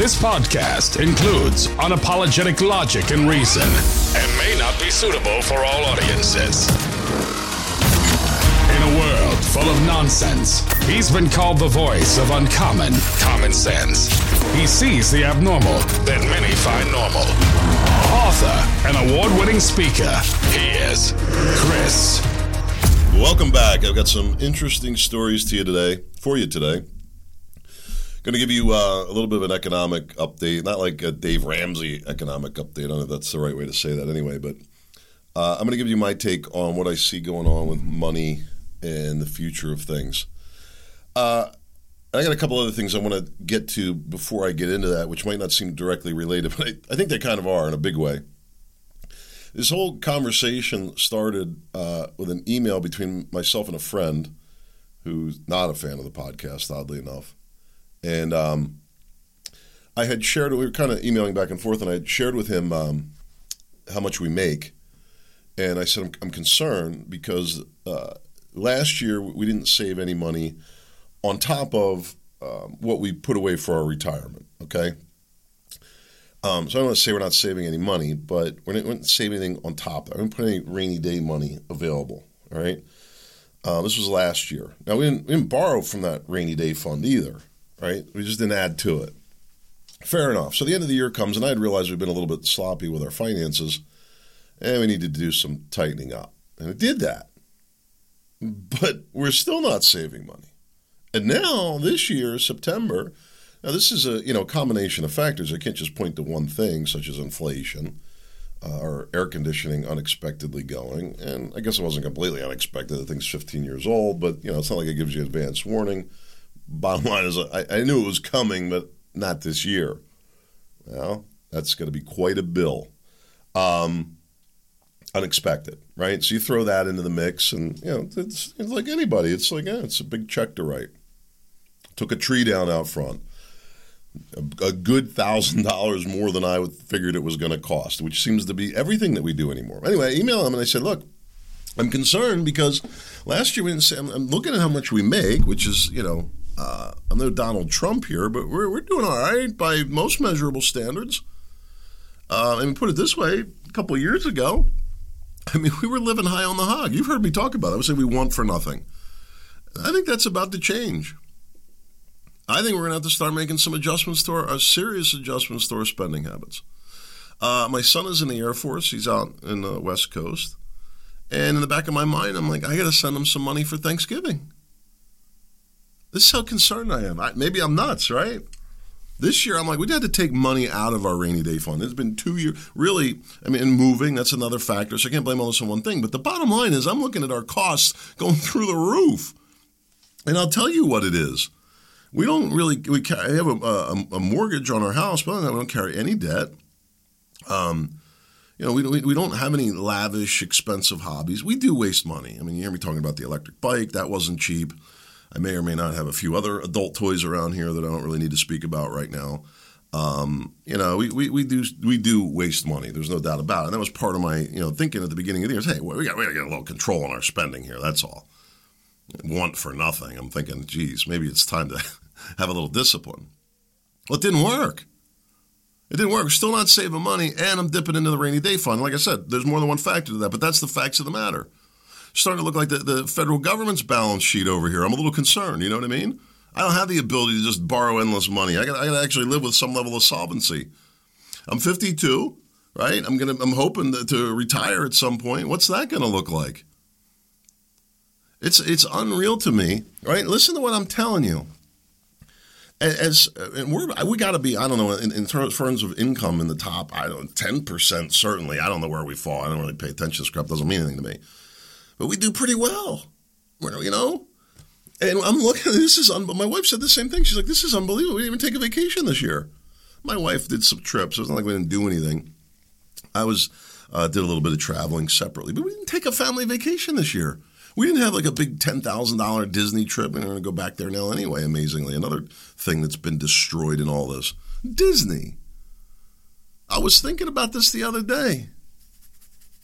This podcast includes unapologetic logic and reason and may not be suitable for all audiences. In a world full of nonsense, he's been called the voice of uncommon common sense. He sees the abnormal that many find normal. Author and award winning speaker, he is Chris. Welcome back. I've got some interesting stories to you today, for you today. Going to give you uh, a little bit of an economic update, not like a Dave Ramsey economic update. I don't know if that's the right way to say that anyway, but uh, I'm going to give you my take on what I see going on with money and the future of things. Uh, I got a couple other things I want to get to before I get into that, which might not seem directly related, but I, I think they kind of are in a big way. This whole conversation started uh, with an email between myself and a friend who's not a fan of the podcast, oddly enough. And um, I had shared, we were kind of emailing back and forth, and I had shared with him um, how much we make. And I said, I'm, I'm concerned because uh, last year we didn't save any money on top of um, what we put away for our retirement. Okay. Um, so I don't want to say we're not saving any money, but we didn't save anything on top. I didn't put any rainy day money available. All right. Uh, this was last year. Now we didn't, we didn't borrow from that rainy day fund either right? We just didn't add to it. Fair enough. So the end of the year comes, and I had realized we've been a little bit sloppy with our finances, and we needed to do some tightening up. And it did that. But we're still not saving money. And now, this year, September, now this is a you know combination of factors. I can't just point to one thing, such as inflation uh, or air conditioning unexpectedly going. And I guess it wasn't completely unexpected. The thing's 15 years old, but you know it's not like it gives you advance warning bottom line is I, I knew it was coming, but not this year. Well, that's going to be quite a bill. Um, unexpected, right? So you throw that into the mix, and you know it's, it's like anybody. It's like eh, it's a big check to write. Took a tree down out front, a, a good thousand dollars more than I figured it was going to cost, which seems to be everything that we do anymore. Anyway, I emailed him and I said, look. I'm concerned because last year we didn't say, I'm, I'm looking at how much we make, which is, you know, uh, I'm no Donald Trump here, but we're, we're doing all right by most measurable standards. Uh, and put it this way, a couple years ago, I mean, we were living high on the hog. You've heard me talk about it. I would say we want for nothing. I think that's about to change. I think we're going to have to start making some adjustments to our, our serious adjustments to our spending habits. Uh, my son is in the Air Force. He's out in the West Coast. And in the back of my mind, I'm like, I got to send him some money for Thanksgiving. This is how concerned I am. I, maybe I'm nuts, right? This year, I'm like, we had to take money out of our rainy day fund. It's been two years. Really, I mean, moving, that's another factor. So I can't blame all this on one thing. But the bottom line is, I'm looking at our costs going through the roof. And I'll tell you what it is. We don't really, we have a, a, a mortgage on our house, but we don't carry any debt. Um, you know, we, we, we don't have any lavish, expensive hobbies. We do waste money. I mean, you hear me talking about the electric bike. That wasn't cheap. I may or may not have a few other adult toys around here that I don't really need to speak about right now. Um, you know, we, we, we do we do waste money. There's no doubt about it. And that was part of my you know thinking at the beginning of the year. Is, hey, we got we got to get a little control on our spending here. That's all. Want for nothing. I'm thinking, geez, maybe it's time to have a little discipline. Well, it didn't work. It didn't work. Still not saving money, and I'm dipping into the rainy day fund. Like I said, there's more than one factor to that, but that's the facts of the matter starting to look like the, the federal government's balance sheet over here. I'm a little concerned. You know what I mean? I don't have the ability to just borrow endless money. I got I got to actually live with some level of solvency. I'm 52, right? I'm gonna I'm hoping to, to retire at some point. What's that going to look like? It's it's unreal to me, right? Listen to what I'm telling you. As and we're we got to be I don't know in, in, terms of income in the top I don't ten percent certainly I don't know where we fall I don't really pay attention. This crap doesn't mean anything to me but we do pretty well. You know? And I'm looking, at this is, un- my wife said the same thing. She's like, this is unbelievable. We didn't even take a vacation this year. My wife did some trips. It was not like we didn't do anything. I was, uh, did a little bit of traveling separately, but we didn't take a family vacation this year. We didn't have like a big $10,000 Disney trip. And we're going to go back there now anyway, amazingly. Another thing that's been destroyed in all this Disney. I was thinking about this the other day.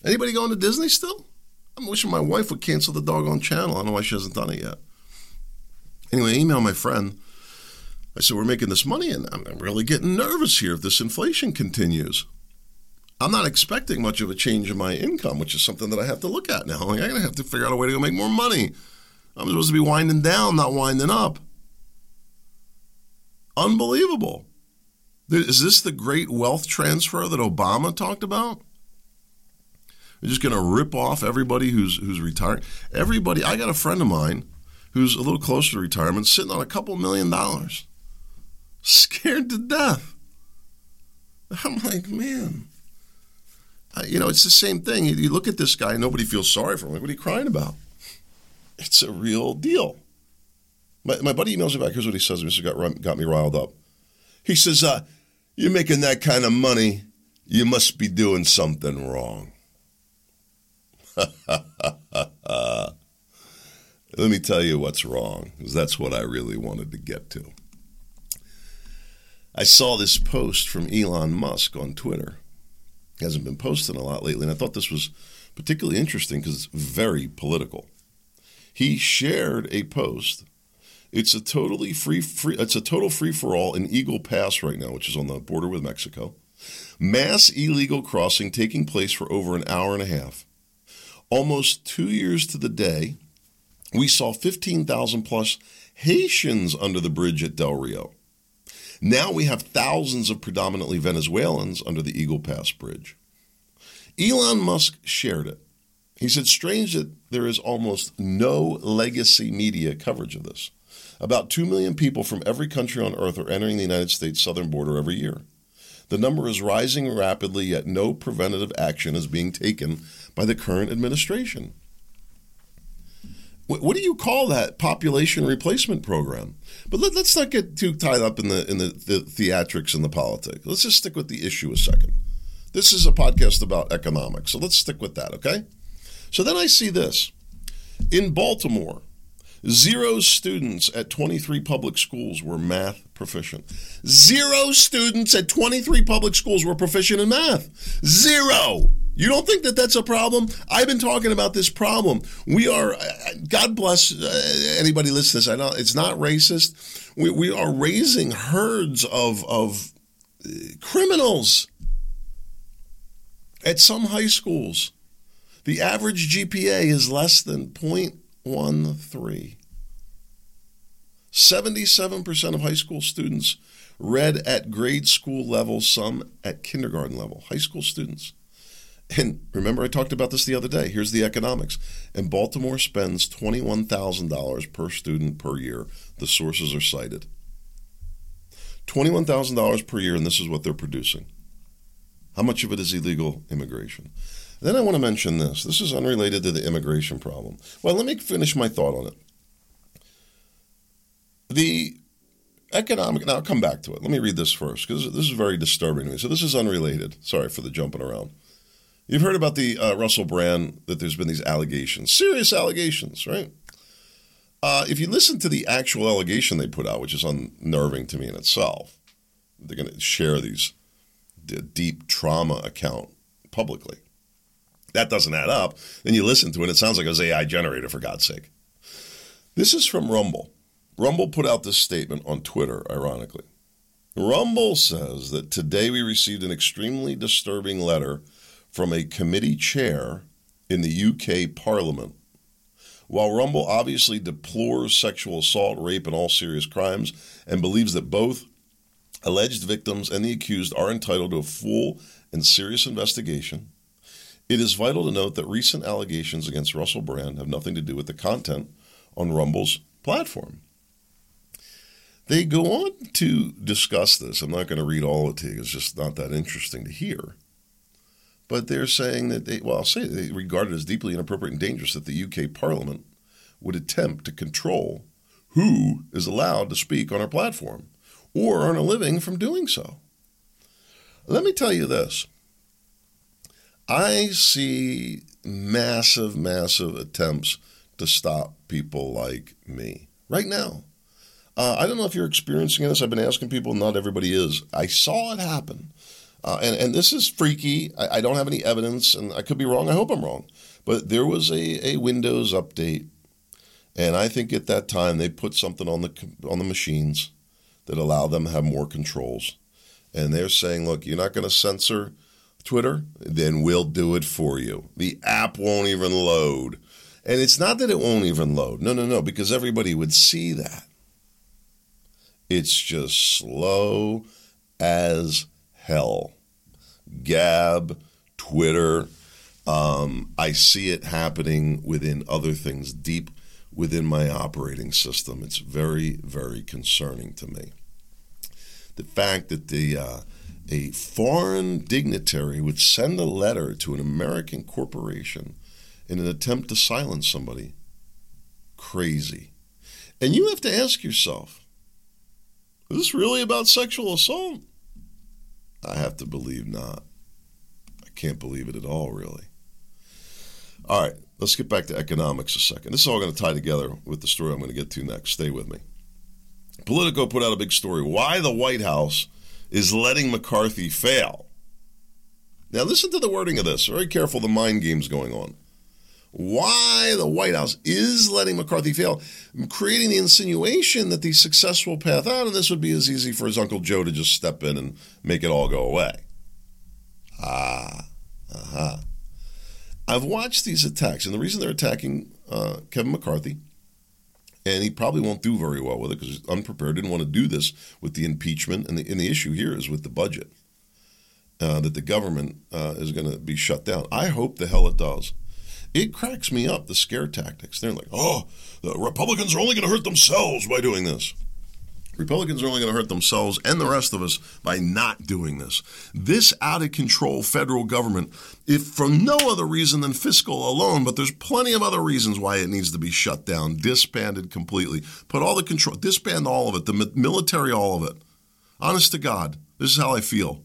Anybody going to Disney still? I'm wishing my wife would cancel the doggone channel. I don't know why she hasn't done it yet. Anyway, I emailed my friend. I said, We're making this money, and I'm really getting nervous here if this inflation continues. I'm not expecting much of a change in my income, which is something that I have to look at now. I'm going to have to figure out a way to go make more money. I'm supposed to be winding down, not winding up. Unbelievable. Is this the great wealth transfer that Obama talked about? They're just going to rip off everybody who's who's retired. Everybody. I got a friend of mine who's a little closer to retirement, sitting on a couple million dollars, scared to death. I'm like, man, you know, it's the same thing. You look at this guy, nobody feels sorry for him. Like, what are you crying about? It's a real deal. My, my buddy emails me back. Here's what he says. This got, got me riled up. He says, uh, You're making that kind of money. You must be doing something wrong. Let me tell you what's wrong, because that's what I really wanted to get to. I saw this post from Elon Musk on Twitter. He hasn't been posting a lot lately, and I thought this was particularly interesting because it's very political. He shared a post. It's a totally free, free it's a total free for all in Eagle Pass right now, which is on the border with Mexico. Mass illegal crossing taking place for over an hour and a half. Almost two years to the day, we saw 15,000 plus Haitians under the bridge at Del Rio. Now we have thousands of predominantly Venezuelans under the Eagle Pass Bridge. Elon Musk shared it. He said, strange that there is almost no legacy media coverage of this. About 2 million people from every country on earth are entering the United States southern border every year. The number is rising rapidly, yet no preventative action is being taken by the current administration. What, do you call that population replacement program? But let, us not get too tied up in the in the, the theatrics and the politics. Let's just stick with the issue a second. This is a podcast about economics, so let's stick with that, okay? So then I see this in Baltimore. Zero students at 23 public schools were math proficient. Zero students at 23 public schools were proficient in math. Zero. You don't think that that's a problem? I've been talking about this problem. We are, God bless uh, anybody listening to this. I know it's not racist. We, we are raising herds of, of uh, criminals at some high schools. The average GPA is less than 0.13. 77% of high school students read at grade school level, some at kindergarten level. High school students. And remember, I talked about this the other day. Here's the economics. And Baltimore spends $21,000 per student per year. The sources are cited. $21,000 per year, and this is what they're producing. How much of it is illegal immigration? Then I want to mention this. This is unrelated to the immigration problem. Well, let me finish my thought on it. The economic, now I'll come back to it. Let me read this first because this is very disturbing to me. So, this is unrelated. Sorry for the jumping around. You've heard about the uh, Russell Brand that there's been these allegations, serious allegations, right? Uh, if you listen to the actual allegation they put out, which is unnerving to me in itself, they're going to share these deep trauma account publicly. That doesn't add up. Then you listen to it, it sounds like it was AI generated, for God's sake. This is from Rumble. Rumble put out this statement on Twitter, ironically. Rumble says that today we received an extremely disturbing letter from a committee chair in the UK Parliament. While Rumble obviously deplores sexual assault, rape, and all serious crimes, and believes that both alleged victims and the accused are entitled to a full and serious investigation, it is vital to note that recent allegations against Russell Brand have nothing to do with the content on Rumble's platform. They go on to discuss this. I'm not going to read all of it to you, it's just not that interesting to hear. But they're saying that they, well, I'll say they regard it as deeply inappropriate and dangerous that the UK Parliament would attempt to control who is allowed to speak on our platform or earn a living from doing so. Let me tell you this I see massive, massive attempts to stop people like me right now. Uh, I don't know if you're experiencing this. I've been asking people, not everybody is. I saw it happen. Uh, and, and this is freaky. I, I, don't have any evidence, and I could be wrong. I hope I'm wrong. But there was a, a Windows update, and I think at that time they put something on the on the machines that allow them to have more controls. And they're saying, look, you're not going to censor Twitter, then we'll do it for you. The app won't even load. And it's not that it won't even load. No, no, no, because everybody would see that. It's just slow as hell. Gab, Twitter. Um, I see it happening within other things deep within my operating system. It's very, very concerning to me. The fact that the uh, a foreign dignitary would send a letter to an American corporation in an attempt to silence somebody. Crazy. And you have to ask yourself is this really about sexual assault? I have to believe not. I can't believe it at all, really. All right, let's get back to economics a second. This is all going to tie together with the story I'm going to get to next. Stay with me. Politico put out a big story why the White House is letting McCarthy fail. Now, listen to the wording of this. Very careful, the mind games going on. Why the White House is letting McCarthy fail, creating the insinuation that the successful path out, of this would be as easy for his Uncle Joe to just step in and make it all go away. Ah. Uh-huh. I've watched these attacks, and the reason they're attacking uh, Kevin McCarthy and he probably won't do very well with it because he's unprepared. Didn't want to do this with the impeachment, and the, and the issue here is with the budget uh, that the government uh, is going to be shut down. I hope the hell it does. It cracks me up the scare tactics. They're like, oh, the Republicans are only going to hurt themselves by doing this. Republicans are only going to hurt themselves and the rest of us by not doing this. This out of control federal government, if for no other reason than fiscal alone, but there's plenty of other reasons why it needs to be shut down, disbanded completely, put all the control, disband all of it, the military, all of it. Honest to God, this is how I feel.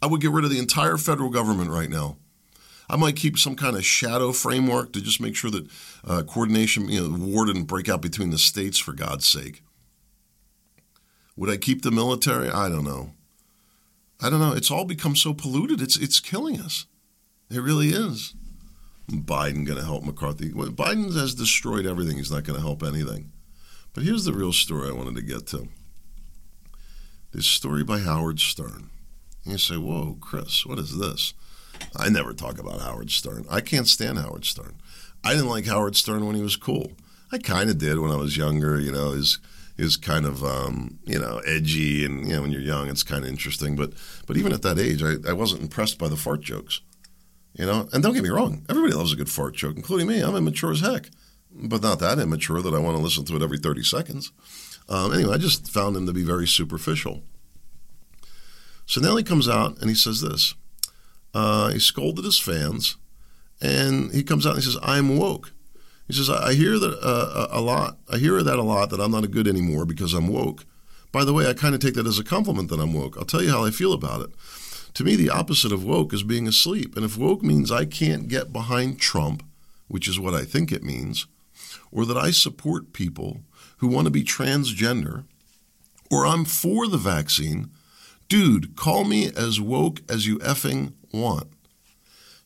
I would get rid of the entire federal government right now. I might keep some kind of shadow framework to just make sure that uh, coordination, you know, war didn't break out between the states, for God's sake. Would I keep the military? I don't know. I don't know. It's all become so polluted. It's it's killing us. It really is. Biden going to help McCarthy? Biden has destroyed everything. He's not going to help anything. But here's the real story I wanted to get to. This story by Howard Stern. And you say, "Whoa, Chris, what is this?" I never talk about Howard Stern. I can't stand Howard Stern. I didn't like Howard Stern when he was cool. I kind of did when I was younger. You know, his is kind of um, you know edgy, and you know when you're young, it's kind of interesting. But but even at that age, I, I wasn't impressed by the fart jokes. You know, and don't get me wrong, everybody loves a good fart joke, including me. I'm immature as heck, but not that immature that I want to listen to it every 30 seconds. Um, anyway, I just found him to be very superficial. So now he comes out and he says this. Uh, he scolded his fans, and he comes out and he says, "I'm woke." He says, I hear that uh, a lot. I hear that a lot that I'm not a good anymore because I'm woke. By the way, I kind of take that as a compliment that I'm woke. I'll tell you how I feel about it. To me, the opposite of woke is being asleep. And if woke means I can't get behind Trump, which is what I think it means, or that I support people who want to be transgender, or I'm for the vaccine, dude, call me as woke as you effing want.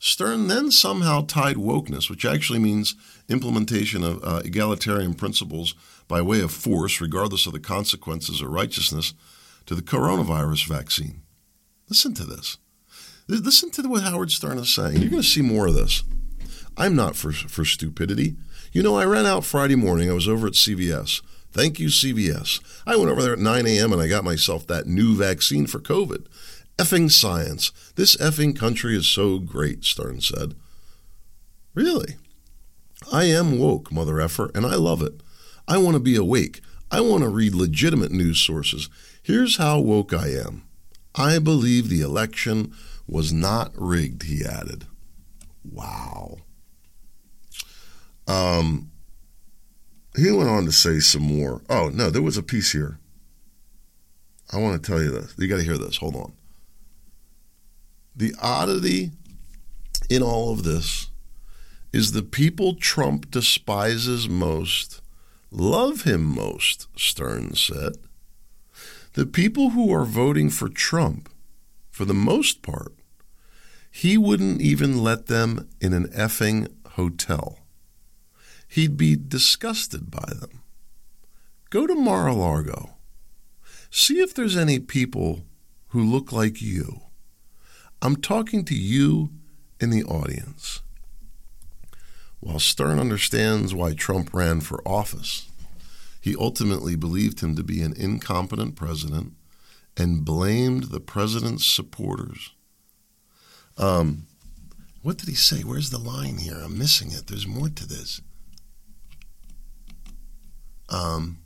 Stern then somehow tied wokeness, which actually means implementation of uh, egalitarian principles by way of force, regardless of the consequences or righteousness, to the coronavirus vaccine. Listen to this. Listen to what Howard Stern is saying. You're going to see more of this. I'm not for, for stupidity. You know, I ran out Friday morning. I was over at CVS. Thank you, CVS. I went over there at 9 a.m. and I got myself that new vaccine for COVID effing science. This effing country is so great, Stern said. Really? I am woke, mother effer, and I love it. I want to be awake. I want to read legitimate news sources. Here's how woke I am. I believe the election was not rigged, he added. Wow. Um, he went on to say some more. Oh, no, there was a piece here. I want to tell you this. You got to hear this. Hold on. The oddity in all of this is the people Trump despises most love him most, Stern said. The people who are voting for Trump, for the most part, he wouldn't even let them in an effing hotel. He'd be disgusted by them. Go to Mar a Lago. See if there's any people who look like you. I'm talking to you in the audience. While Stern understands why Trump ran for office, he ultimately believed him to be an incompetent president and blamed the president's supporters. Um, what did he say? Where's the line here? I'm missing it. There's more to this. Um,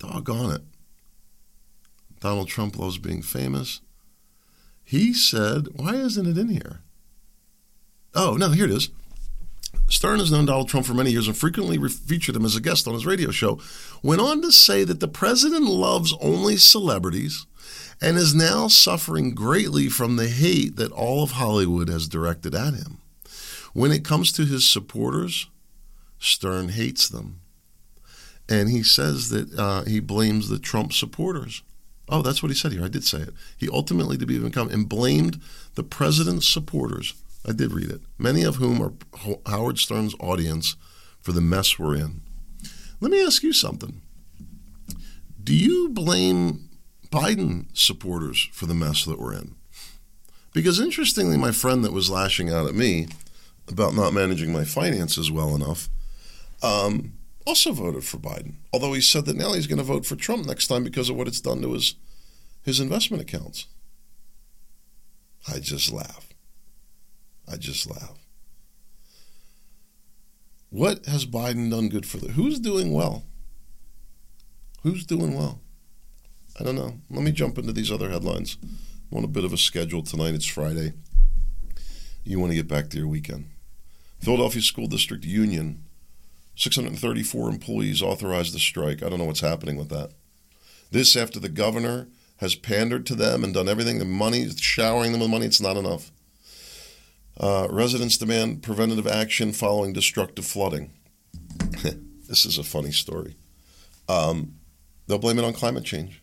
doggone it. Donald Trump loves being famous. He said, why isn't it in here? Oh, no, here it is. Stern has known Donald Trump for many years and frequently featured him as a guest on his radio show. Went on to say that the president loves only celebrities and is now suffering greatly from the hate that all of Hollywood has directed at him. When it comes to his supporters, Stern hates them. And he says that uh, he blames the Trump supporters. Oh, that's what he said here. I did say it. He ultimately be become and blamed the president's supporters. I did read it. Many of whom are Howard Stern's audience for the mess we're in. Let me ask you something. Do you blame Biden supporters for the mess that we're in? Because interestingly, my friend that was lashing out at me about not managing my finances well enough um, also voted for Biden. Although he said that now he's going to vote for Trump next time because of what it's done to his his investment accounts. I just laugh. I just laugh. What has Biden done good for the? Who's doing well? Who's doing well? I don't know. Let me jump into these other headlines. I'm on a bit of a schedule tonight. It's Friday. You want to get back to your weekend. Philadelphia School District Union 634 employees authorized the strike. I don't know what's happening with that. This after the governor has pandered to them and done everything. The money, showering them with money, it's not enough. Uh, residents demand preventative action following destructive flooding. this is a funny story. Um, they'll blame it on climate change.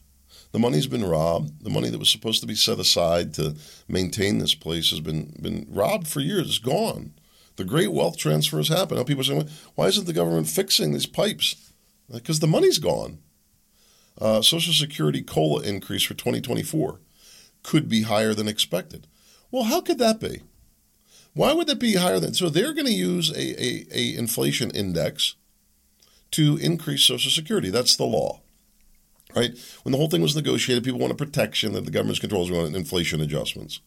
The money's been robbed. The money that was supposed to be set aside to maintain this place has been been robbed for years. It's gone. The great wealth transfer has happened. Now people are saying, why isn't the government fixing these pipes? Because the money's gone. Uh, Social Security COLA increase for 2024 could be higher than expected. Well, how could that be? Why would that be higher than? So they're going to use a, a, a inflation index to increase Social Security. That's the law, right? When the whole thing was negotiated, people wanted protection that the government's controls We wanted inflation adjustments,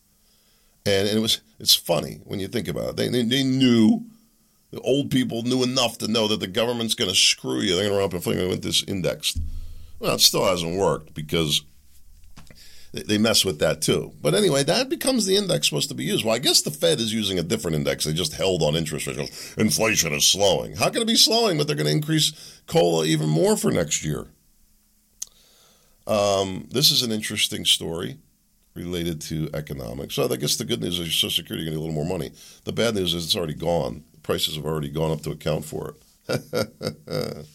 and, and, it was it's funny when you think about it. They they, they knew. The old people knew enough to know that the government's going to screw you. They're going to run up and inflation with this index. Well, it still hasn't worked because they mess with that too. But anyway, that becomes the index supposed to be used. Well, I guess the Fed is using a different index. They just held on interest rates. Inflation is slowing. How can it be slowing? But they're going to increase COLA even more for next year. Um, this is an interesting story related to economics. So I guess the good news is Social Security going to get a little more money. The bad news is it's already gone. The prices have already gone up to account for it.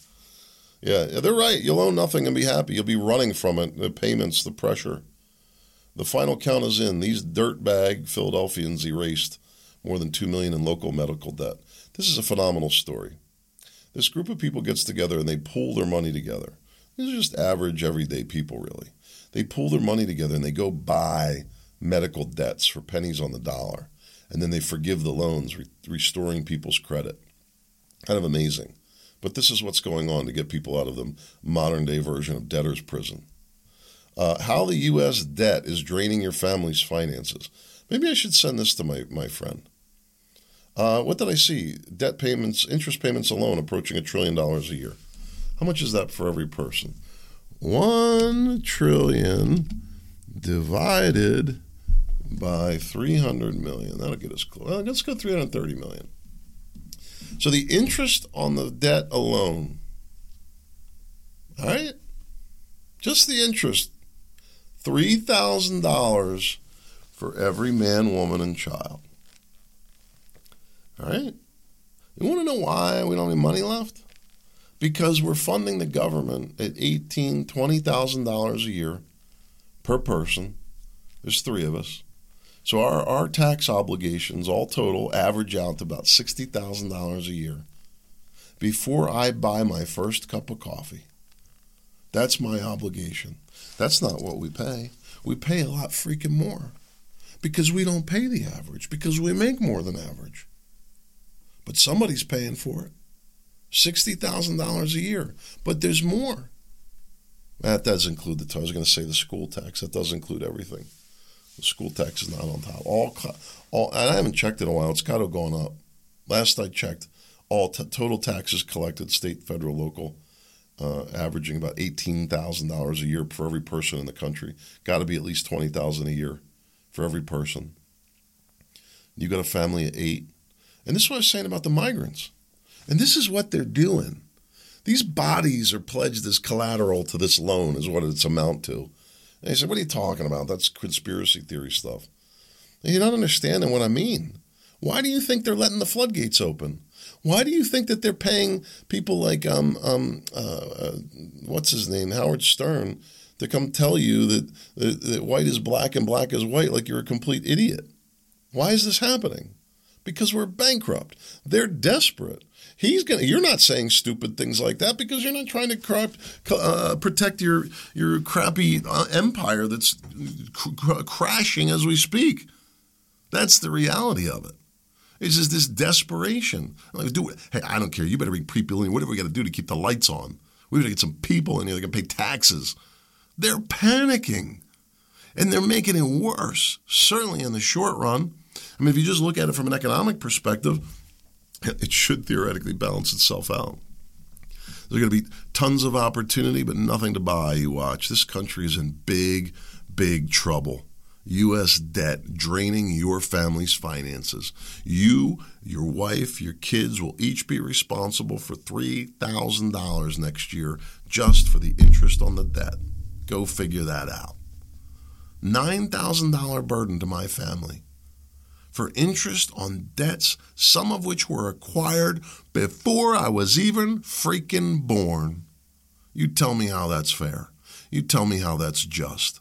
yeah, they're right. You'll own nothing and be happy. You'll be running from it. The payments, the pressure. The final count is in. These dirtbag Philadelphians erased more than two million in local medical debt. This is a phenomenal story. This group of people gets together and they pool their money together. These are just average, everyday people, really. They pool their money together and they go buy medical debts for pennies on the dollar, and then they forgive the loans, re- restoring people's credit. Kind of amazing. But this is what's going on to get people out of the modern day version of debtor's prison uh, how the U.S. debt is draining your family's finances. Maybe I should send this to my, my friend. Uh, what did I see? Debt payments, interest payments alone approaching a trillion dollars a year. How much is that for every person? One trillion divided by 300 million. That'll get us close. Let's go 330 million. So the interest on the debt alone, all right, just the interest $3,000 for every man, woman, and child. All right? You want to know why we don't have any money left? Because we're funding the government at $18,000, $20,000 a year per person. There's three of us. So our, our tax obligations, all total, average out to about $60,000 a year before I buy my first cup of coffee. That's my obligation. That's not what we pay. We pay a lot freaking more because we don't pay the average, because we make more than average. But somebody's paying for it. $60,000 a year. But there's more. That does include the, I was going to say the school tax. That does include everything. The school tax is not on top. All, all I haven't checked in a while. It's to have gone up. Last I checked, all t- total taxes collected, state, federal, local, uh, averaging about eighteen thousand dollars a year for every person in the country. Got to be at least twenty thousand a year for every person. You got a family of eight, and this is what I was saying about the migrants. And this is what they're doing. These bodies are pledged as collateral to this loan, is what it's amount to. And he said, What are you talking about? That's conspiracy theory stuff. And you're not understanding what I mean. Why do you think they're letting the floodgates open? Why do you think that they're paying people like um um uh, uh, what's his name Howard Stern to come tell you that, that, that white is black and black is white like you're a complete idiot? Why is this happening? Because we're bankrupt. They're desperate. He's gonna. You're not saying stupid things like that because you're not trying to uh, protect your your crappy uh, empire that's cr- crashing as we speak. That's the reality of it. It's just this desperation. Like, do it. Hey, I don't care. You better people in. Whatever we got to do to keep the lights on. We got to get some people in here that can pay taxes. They're panicking, and they're making it worse. Certainly in the short run. I mean, if you just look at it from an economic perspective it should theoretically balance itself out. There's going to be tons of opportunity, but nothing to buy. You watch. This country is in big, big trouble. U.S. debt draining your family's finances. You, your wife, your kids will each be responsible for $3,000 next year just for the interest on the debt. Go figure that out. $9,000 burden to my family for interest on debts, some of which were acquired before I was even freaking born. You tell me how that's fair. You tell me how that's just.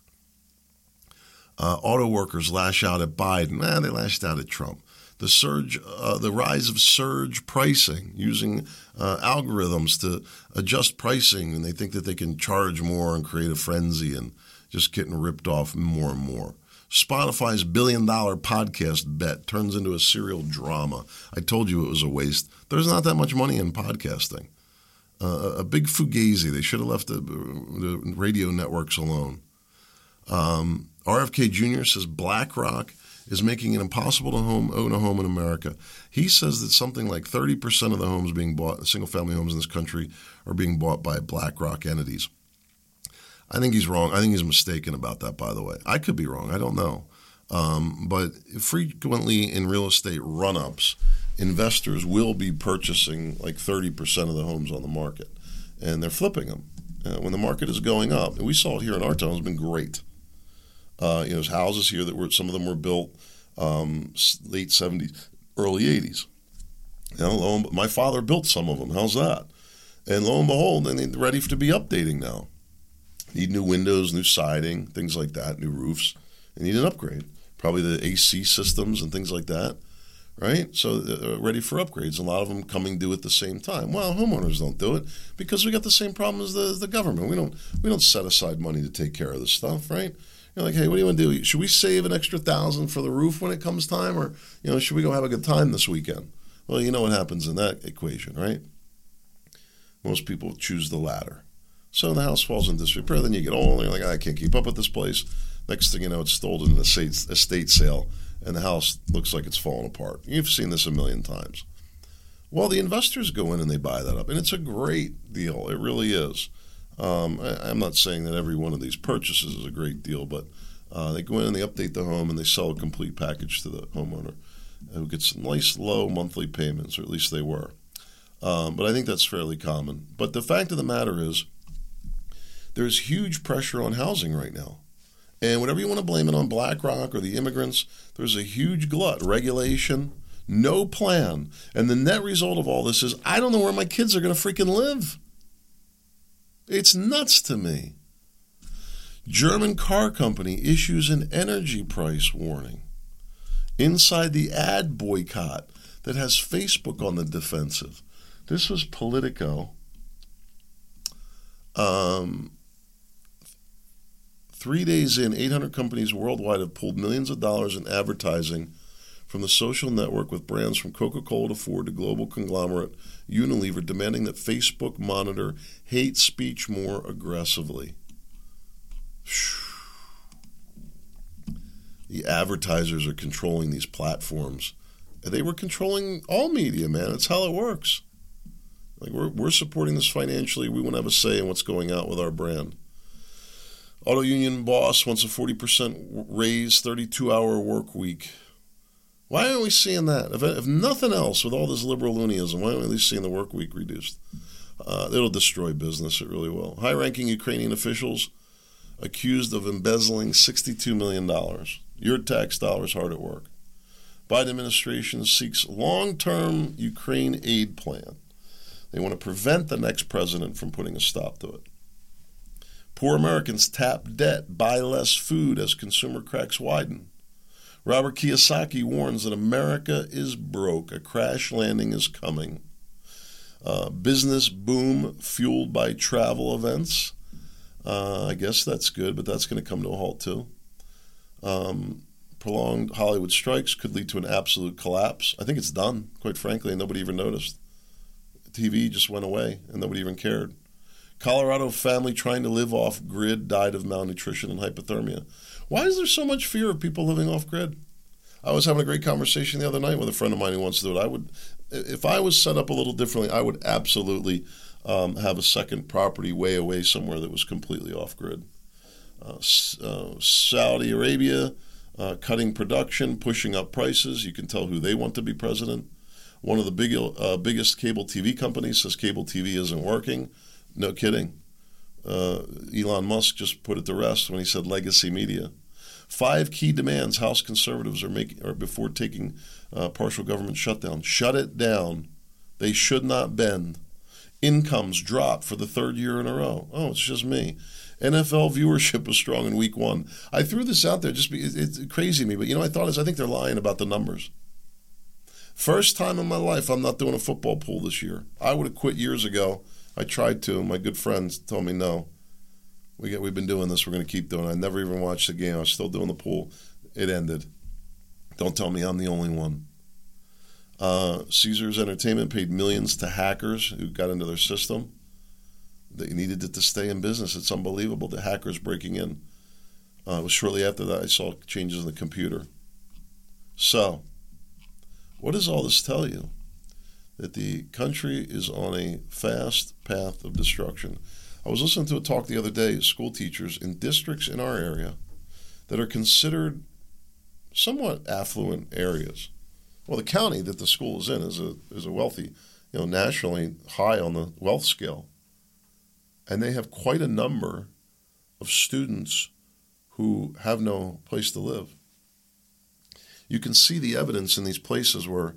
Uh, auto workers lash out at Biden. Eh, they lashed out at Trump. The surge, uh, the rise of surge pricing using uh, algorithms to adjust pricing, and they think that they can charge more and create a frenzy and just getting ripped off more and more. Spotify's billion dollar podcast bet turns into a serial drama. I told you it was a waste. There's not that much money in podcasting. Uh, a big fugazi. They should have left the, the radio networks alone. Um, RFK Jr. says BlackRock is making it impossible to home, own a home in America. He says that something like 30% of the homes being bought, single family homes in this country, are being bought by BlackRock entities. I think he's wrong. I think he's mistaken about that, by the way. I could be wrong. I don't know. Um, but frequently in real estate run ups, investors will be purchasing like 30% of the homes on the market and they're flipping them. Uh, when the market is going up, and we saw it here in our town, it's been great. Uh, you know, there's houses here that were, some of them were built um, late 70s, early 80s. You know, my father built some of them. How's that? And lo and behold, they're ready to be updating now. Need new windows, new siding, things like that, new roofs. They need an upgrade. Probably the AC systems and things like that, right? So uh, ready for upgrades. A lot of them coming due at the same time. Well, homeowners don't do it because we got the same problem as the, the government. We don't we don't set aside money to take care of this stuff, right? You're like, hey, what do you want to do? Should we save an extra thousand for the roof when it comes time, or you know, should we go have a good time this weekend? Well, you know what happens in that equation, right? Most people choose the latter. So the house falls into disrepair. Then you get old, and you're like, I can't keep up with this place. Next thing you know, it's stolen in an estate, estate sale, and the house looks like it's falling apart. You've seen this a million times. Well, the investors go in and they buy that up, and it's a great deal. It really is. Um, I, am not saying that every one of these purchases is a great deal, but uh, they go in and they update the home and they sell a complete package to the homeowner who gets nice low monthly payments, or at least they were. Um, but I think that's fairly common. But the fact of the matter is, there's huge pressure on housing right now. And whatever you want to blame it on BlackRock or the immigrants, there's a huge glut, regulation, no plan. And the net result of all this is I don't know where my kids are going to freaking live. It's nuts to me. German car company issues an energy price warning inside the ad boycott that has Facebook on the defensive. This was Politico. Um, Three days in, 800 companies worldwide have pulled millions of dollars in advertising from the social network with brands from Coca Cola to Ford to global conglomerate Unilever demanding that Facebook monitor hate speech more aggressively. The advertisers are controlling these platforms. They were controlling all media, man. That's how it works. Like we're, we're supporting this financially. We want to have a say in what's going out with our brand. Auto union boss wants a 40% raise, 32 hour work week. Why aren't we seeing that? If, if nothing else, with all this liberal loonyism, why aren't we at least seeing the work week reduced? Uh, it'll destroy business, it really will. High ranking Ukrainian officials accused of embezzling $62 million. Your tax dollars hard at work. Biden administration seeks long term Ukraine aid plan. They want to prevent the next president from putting a stop to it. Poor Americans tap debt, buy less food as consumer cracks widen. Robert Kiyosaki warns that America is broke. A crash landing is coming. Uh, business boom fueled by travel events. Uh, I guess that's good, but that's going to come to a halt too. Um, prolonged Hollywood strikes could lead to an absolute collapse. I think it's done, quite frankly, and nobody even noticed. TV just went away and nobody even cared. Colorado family trying to live off grid died of malnutrition and hypothermia. Why is there so much fear of people living off grid? I was having a great conversation the other night with a friend of mine who wants to do it. I would, if I was set up a little differently, I would absolutely um, have a second property way away somewhere that was completely off grid. Uh, uh, Saudi Arabia uh, cutting production, pushing up prices. You can tell who they want to be president. One of the big, uh, biggest cable TV companies says cable TV isn't working. No kidding. Uh, Elon Musk just put it to rest when he said legacy media. Five key demands House conservatives are making or before taking uh, partial government shutdown. Shut it down. They should not bend. Incomes drop for the third year in a row. Oh, it's just me. NFL viewership was strong in week one. I threw this out there just because it's crazy to me, but you know, I thought is I think they're lying about the numbers. First time in my life, I'm not doing a football pool this year. I would have quit years ago. I tried to. My good friends told me no. We get, we've been doing this. We're going to keep doing it. I never even watched the game. I was still doing the pool. It ended. Don't tell me I'm the only one. Uh, Caesars Entertainment paid millions to hackers who got into their system. They needed it to stay in business. It's unbelievable. The hackers breaking in. Uh, it was shortly after that I saw changes in the computer. So, what does all this tell you? That the country is on a fast path of destruction. I was listening to a talk the other day, school teachers in districts in our area that are considered somewhat affluent areas. Well, the county that the school is in is a is a wealthy, you know, nationally high on the wealth scale. And they have quite a number of students who have no place to live you can see the evidence in these places where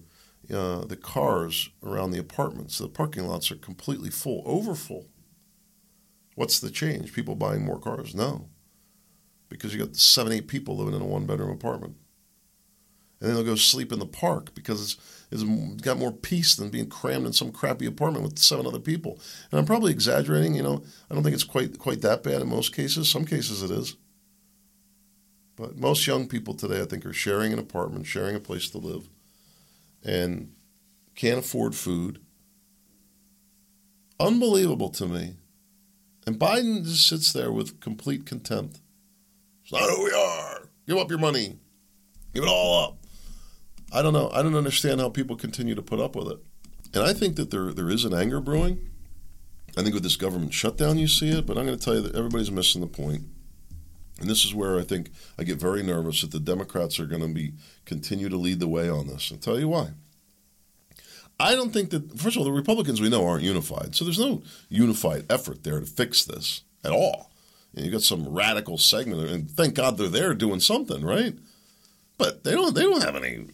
uh, the cars around the apartments, the parking lots are completely full, over full. What's the change? People buying more cars? No. Because you got seven, eight people living in a one bedroom apartment. And then they'll go sleep in the park because it's, it's got more peace than being crammed in some crappy apartment with seven other people. And I'm probably exaggerating, you know, I don't think it's quite quite that bad in most cases. Some cases it is. But most young people today, I think, are sharing an apartment, sharing a place to live, and can't afford food. Unbelievable to me. And Biden just sits there with complete contempt. It's not who we are. Give up your money. Give it all up. I don't know. I don't understand how people continue to put up with it. And I think that there there is an anger brewing. I think with this government shutdown, you see it. But I'm going to tell you that everybody's missing the point. And this is where I think I get very nervous that the Democrats are going to be continue to lead the way on this. I'll tell you why. I don't think that first of all the Republicans we know aren't unified, so there's no unified effort there to fix this at all. Know, you got some radical segment, and thank God they're there doing something, right? But they don't. They don't have any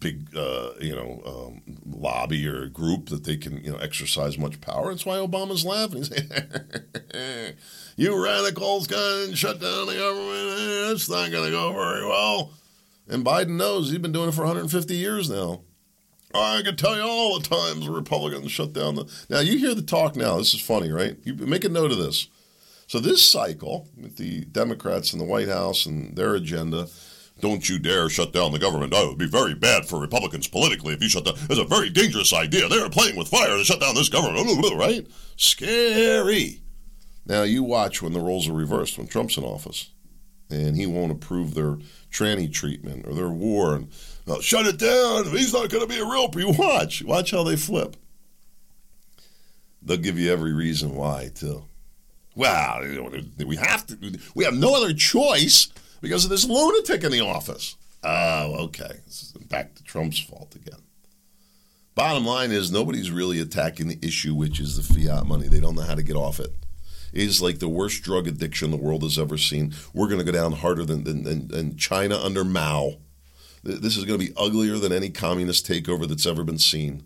big, uh, you know, um, lobby or group that they can, you know, exercise much power. That's why Obama's laughing. He's "You radicals can shut down the government. It's not going to go very well." And Biden knows he's been doing it for 150 years now. I can tell you all the times the Republicans shut down the. Now you hear the talk now. This is funny, right? You make a note of this. So this cycle, with the Democrats in the White House and their agenda, don't you dare shut down the government. Oh, it would be very bad for Republicans politically if you shut down. It's a very dangerous idea. They're playing with fire to shut down this government, right? Scary. Now you watch when the roles are reversed when Trump's in office, and he won't approve their tranny treatment or their war, and oh, shut it down. He's not going to be a real. You watch, watch how they flip. They'll give you every reason why too. Well, we have to. We have no other choice because of this lunatic in the office. Oh, okay. Back to Trump's fault again. Bottom line is nobody's really attacking the issue, which is the fiat money. They don't know how to get off it. It is like the worst drug addiction the world has ever seen. We're going to go down harder than, than, than, than China under Mao. This is going to be uglier than any communist takeover that's ever been seen.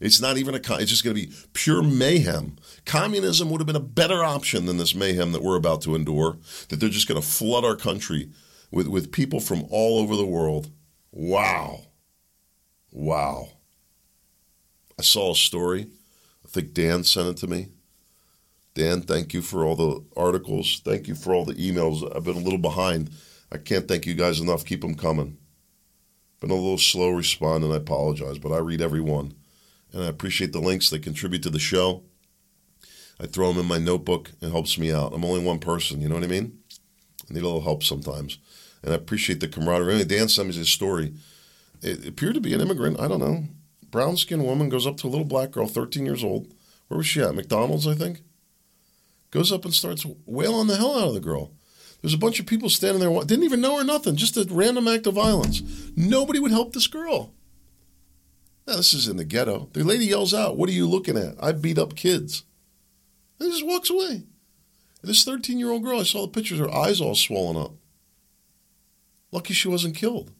It's not even a. It's just going to be pure mayhem. Communism would have been a better option than this mayhem that we're about to endure. That they're just going to flood our country with with people from all over the world. Wow, wow. I saw a story. I think Dan sent it to me. Dan, thank you for all the articles. Thank you for all the emails. I've been a little behind. I can't thank you guys enough. Keep them coming. Been a little slow responding. I apologize, but I read every one and I appreciate the links that contribute to the show. I throw them in my notebook. It helps me out. I'm only one person, you know what I mean? I need a little help sometimes. And I appreciate the camaraderie. Dan sent me his story. It appeared to be an immigrant. I don't know. Brown skinned woman goes up to a little black girl, 13 years old. Where was she at? McDonald's, I think? Goes up and starts wailing the hell out of the girl. There's a bunch of people standing there, didn't even know her nothing, just a random act of violence. Nobody would help this girl. This is in the ghetto. The lady yells out, What are you looking at? I beat up kids. And just walks away. And this 13 year old girl, I saw the pictures, her eyes all swollen up. Lucky she wasn't killed.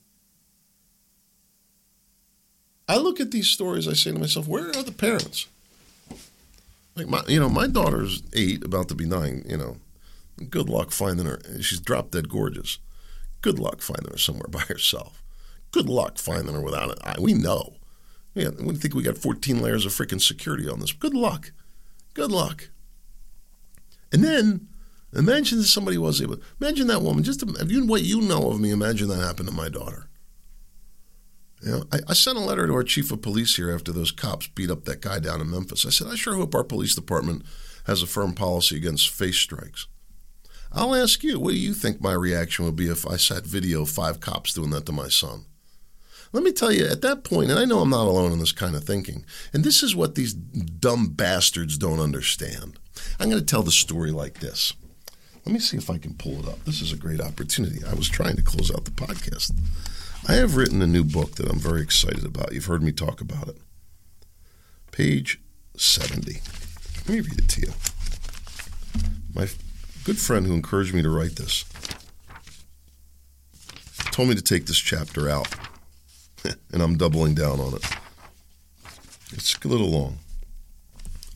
I look at these stories, I say to myself, Where are the parents? Like my, you know, my daughter's eight, about to be nine. You know, good luck finding her. She's drop dead gorgeous. Good luck finding her somewhere by herself. Good luck finding her without it. I, we know. We think we got 14 layers of freaking security on this. Good luck. Good luck. And then imagine that somebody was able. Imagine that woman. Just you, what you know of me. Imagine that happened to my daughter. You know, I, I, sent a letter to our chief of police here after those cops beat up that guy down in Memphis. I said, I sure hope our police department has a firm policy against face strikes. I'll ask you, what do you think my reaction would be if I sat video five cops doing that to my son? Let me tell you, at that point, and I know I'm not alone in this kind of thinking, and this is what these dumb bastards don't understand. I'm going to tell the story like this. Let me see if I can pull it up. This is a great opportunity. I was trying to close out the podcast. I have written a new book that I'm very excited about. You've heard me talk about it. Page 70. Let me read it to you. My good friend who encouraged me to write this told me to take this chapter out and I'm doubling down on it. It's a little long.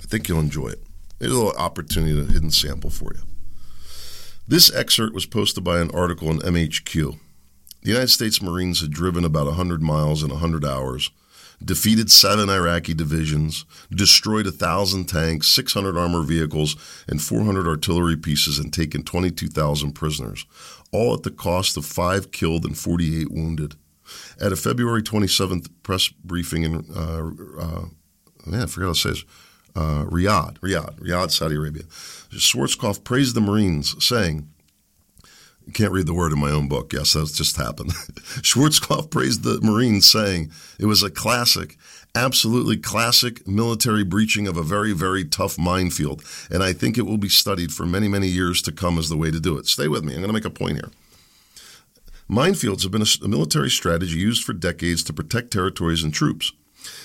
I think you'll enjoy it. It's a little opportunity, a hidden sample for you. This excerpt was posted by an article in MHQ. The United States Marines had driven about 100 miles in 100 hours, defeated seven Iraqi divisions, destroyed 1,000 tanks, 600 armored vehicles, and 400 artillery pieces, and taken 22,000 prisoners, all at the cost of five killed and 48 wounded. At a February 27th press briefing in, uh, uh, man, I forgot how say uh, Riyadh, Riyadh, Riyadh, Saudi Arabia, Schwarzkopf praised the Marines, saying, can't read the word in my own book. Yes, that's just happened. Schwarzkopf praised the Marines, saying it was a classic, absolutely classic military breaching of a very, very tough minefield. And I think it will be studied for many, many years to come as the way to do it. Stay with me. I'm going to make a point here. Minefields have been a, military strategy used for decades to protect territories and troops.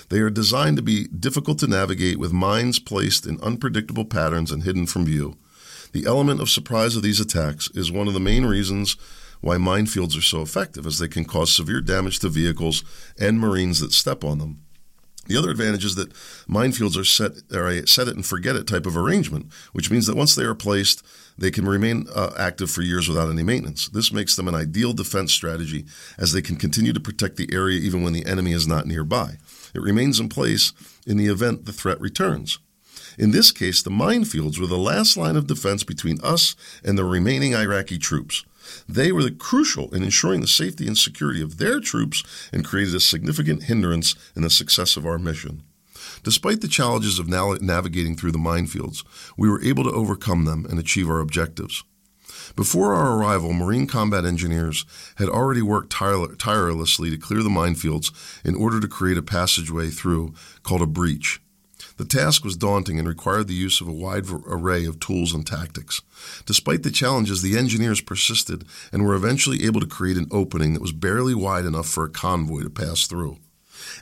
They are designed to be difficult to navigate with mines placed in unpredictable patterns and hidden from view. The element of surprise of these attacks is one of the main reasons why minefields are so effective, as they can cause severe damage to vehicles and Marines that step on them. The other advantage is that minefields are set are a set it and forget it type of arrangement, which means that once they are placed, they can remain uh, active for years without any maintenance. This makes them an ideal defense strategy as they can continue to protect the area even when the enemy is not nearby. It remains in place in the event the threat returns. In this case, the minefields were the last line of defense between us and the remaining Iraqi troops. They were crucial in ensuring the safety and security of their troops and created a significant hindrance in the success of our mission. Despite the challenges of navigating through the minefields, we were able to overcome them and achieve our objectives. Before our arrival, Marine combat engineers had already worked tire- tirelessly to clear the minefields in order to create a passageway through called a breach. The task was daunting and required the use of a wide array of tools and tactics. Despite the challenges, the engineers persisted and were eventually able to create an opening that was barely wide enough for a convoy to pass through.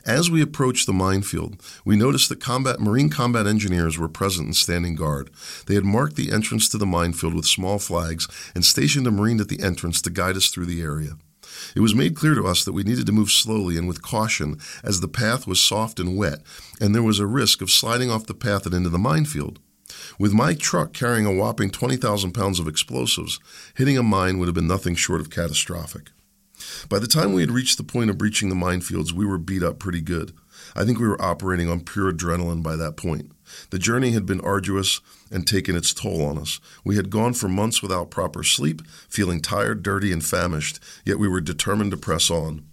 As we approached the minefield, we noticed that combat, Marine combat engineers were present and standing guard. They had marked the entrance to the minefield with small flags and stationed a Marine at the entrance to guide us through the area. It was made clear to us that we needed to move slowly and with caution as the path was soft and wet, and there was a risk of sliding off the path and into the minefield. With my truck carrying a whopping 20,000 pounds of explosives, hitting a mine would have been nothing short of catastrophic. By the time we had reached the point of breaching the minefields, we were beat up pretty good. I think we were operating on pure adrenaline by that point. The journey had been arduous and taken its toll on us. We had gone for months without proper sleep, feeling tired, dirty, and famished, yet we were determined to press on.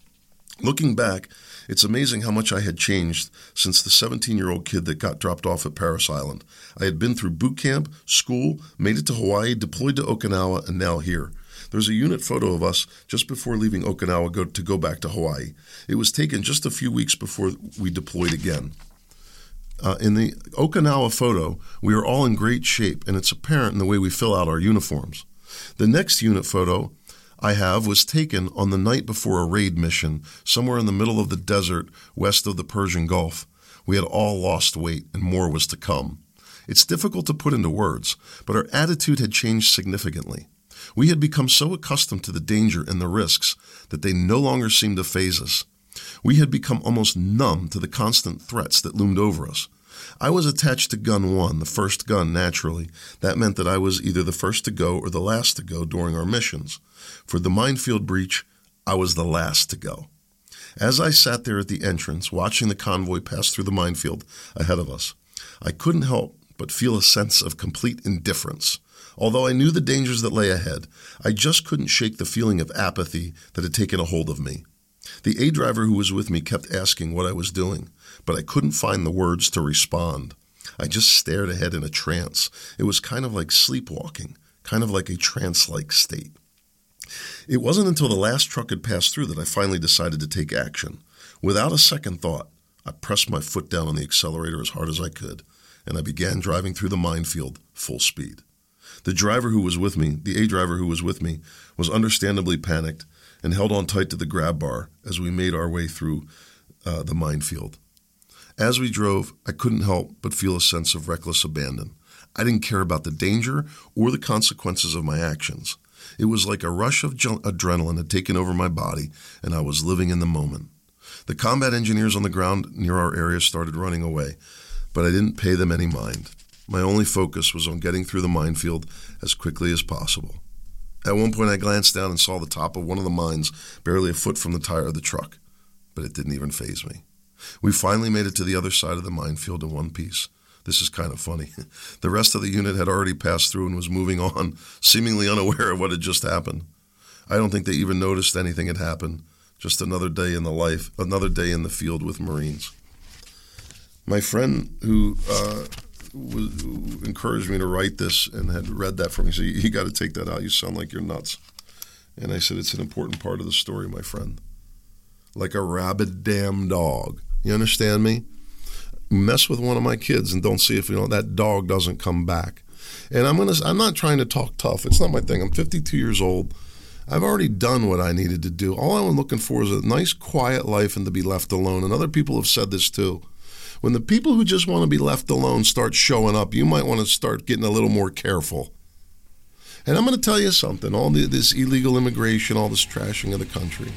Looking back, it's amazing how much I had changed since the 17 year old kid that got dropped off at Parris Island. I had been through boot camp, school, made it to Hawaii, deployed to Okinawa, and now here. There's a unit photo of us just before leaving Okinawa go, to go back to Hawaii. It was taken just a few weeks before we deployed again. Uh, in the Okinawa photo, we are all in great shape, and it's apparent in the way we fill out our uniforms. The next unit photo I have was taken on the night before a raid mission, somewhere in the middle of the desert west of the Persian Gulf. We had all lost weight, and more was to come. It's difficult to put into words, but our attitude had changed significantly. We had become so accustomed to the danger and the risks that they no longer seemed to faze us. We had become almost numb to the constant threats that loomed over us. I was attached to gun one, the first gun, naturally. That meant that I was either the first to go or the last to go during our missions. For the minefield breach, I was the last to go. As I sat there at the entrance, watching the convoy pass through the minefield ahead of us, I couldn't help but feel a sense of complete indifference. Although I knew the dangers that lay ahead, I just couldn't shake the feeling of apathy that had taken a hold of me. The A driver who was with me kept asking what I was doing, but I couldn't find the words to respond. I just stared ahead in a trance. It was kind of like sleepwalking, kind of like a trance like state. It wasn't until the last truck had passed through that I finally decided to take action. Without a second thought, I pressed my foot down on the accelerator as hard as I could, and I began driving through the minefield full speed. The driver who was with me, the A driver who was with me, was understandably panicked and held on tight to the grab bar as we made our way through uh, the minefield. As we drove, I couldn't help but feel a sense of reckless abandon. I didn't care about the danger or the consequences of my actions. It was like a rush of adrenaline had taken over my body, and I was living in the moment. The combat engineers on the ground near our area started running away, but I didn't pay them any mind. My only focus was on getting through the minefield as quickly as possible. At one point, I glanced down and saw the top of one of the mines barely a foot from the tire of the truck, but it didn't even faze me. We finally made it to the other side of the minefield in one piece. This is kind of funny. The rest of the unit had already passed through and was moving on, seemingly unaware of what had just happened. I don't think they even noticed anything had happened. Just another day in the life, another day in the field with Marines. My friend who uh, was, encouraged me to write this and had read that for me. So you, you got to take that out. You sound like you're nuts. And I said, it's an important part of the story, my friend. Like a rabid damn dog. You understand me? Mess with one of my kids and don't see if you know that dog doesn't come back. And I'm gonna. I'm not trying to talk tough. It's not my thing. I'm 52 years old. I've already done what I needed to do. All I'm looking for is a nice, quiet life and to be left alone. And other people have said this too. When the people who just want to be left alone start showing up, you might want to start getting a little more careful. And I'm going to tell you something all this illegal immigration, all this trashing of the country.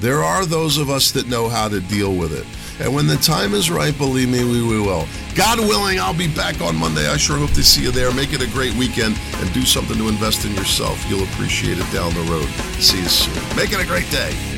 There are those of us that know how to deal with it. And when the time is right, believe me, we, we will. God willing, I'll be back on Monday. I sure hope to see you there. Make it a great weekend and do something to invest in yourself. You'll appreciate it down the road. See you soon. Make it a great day.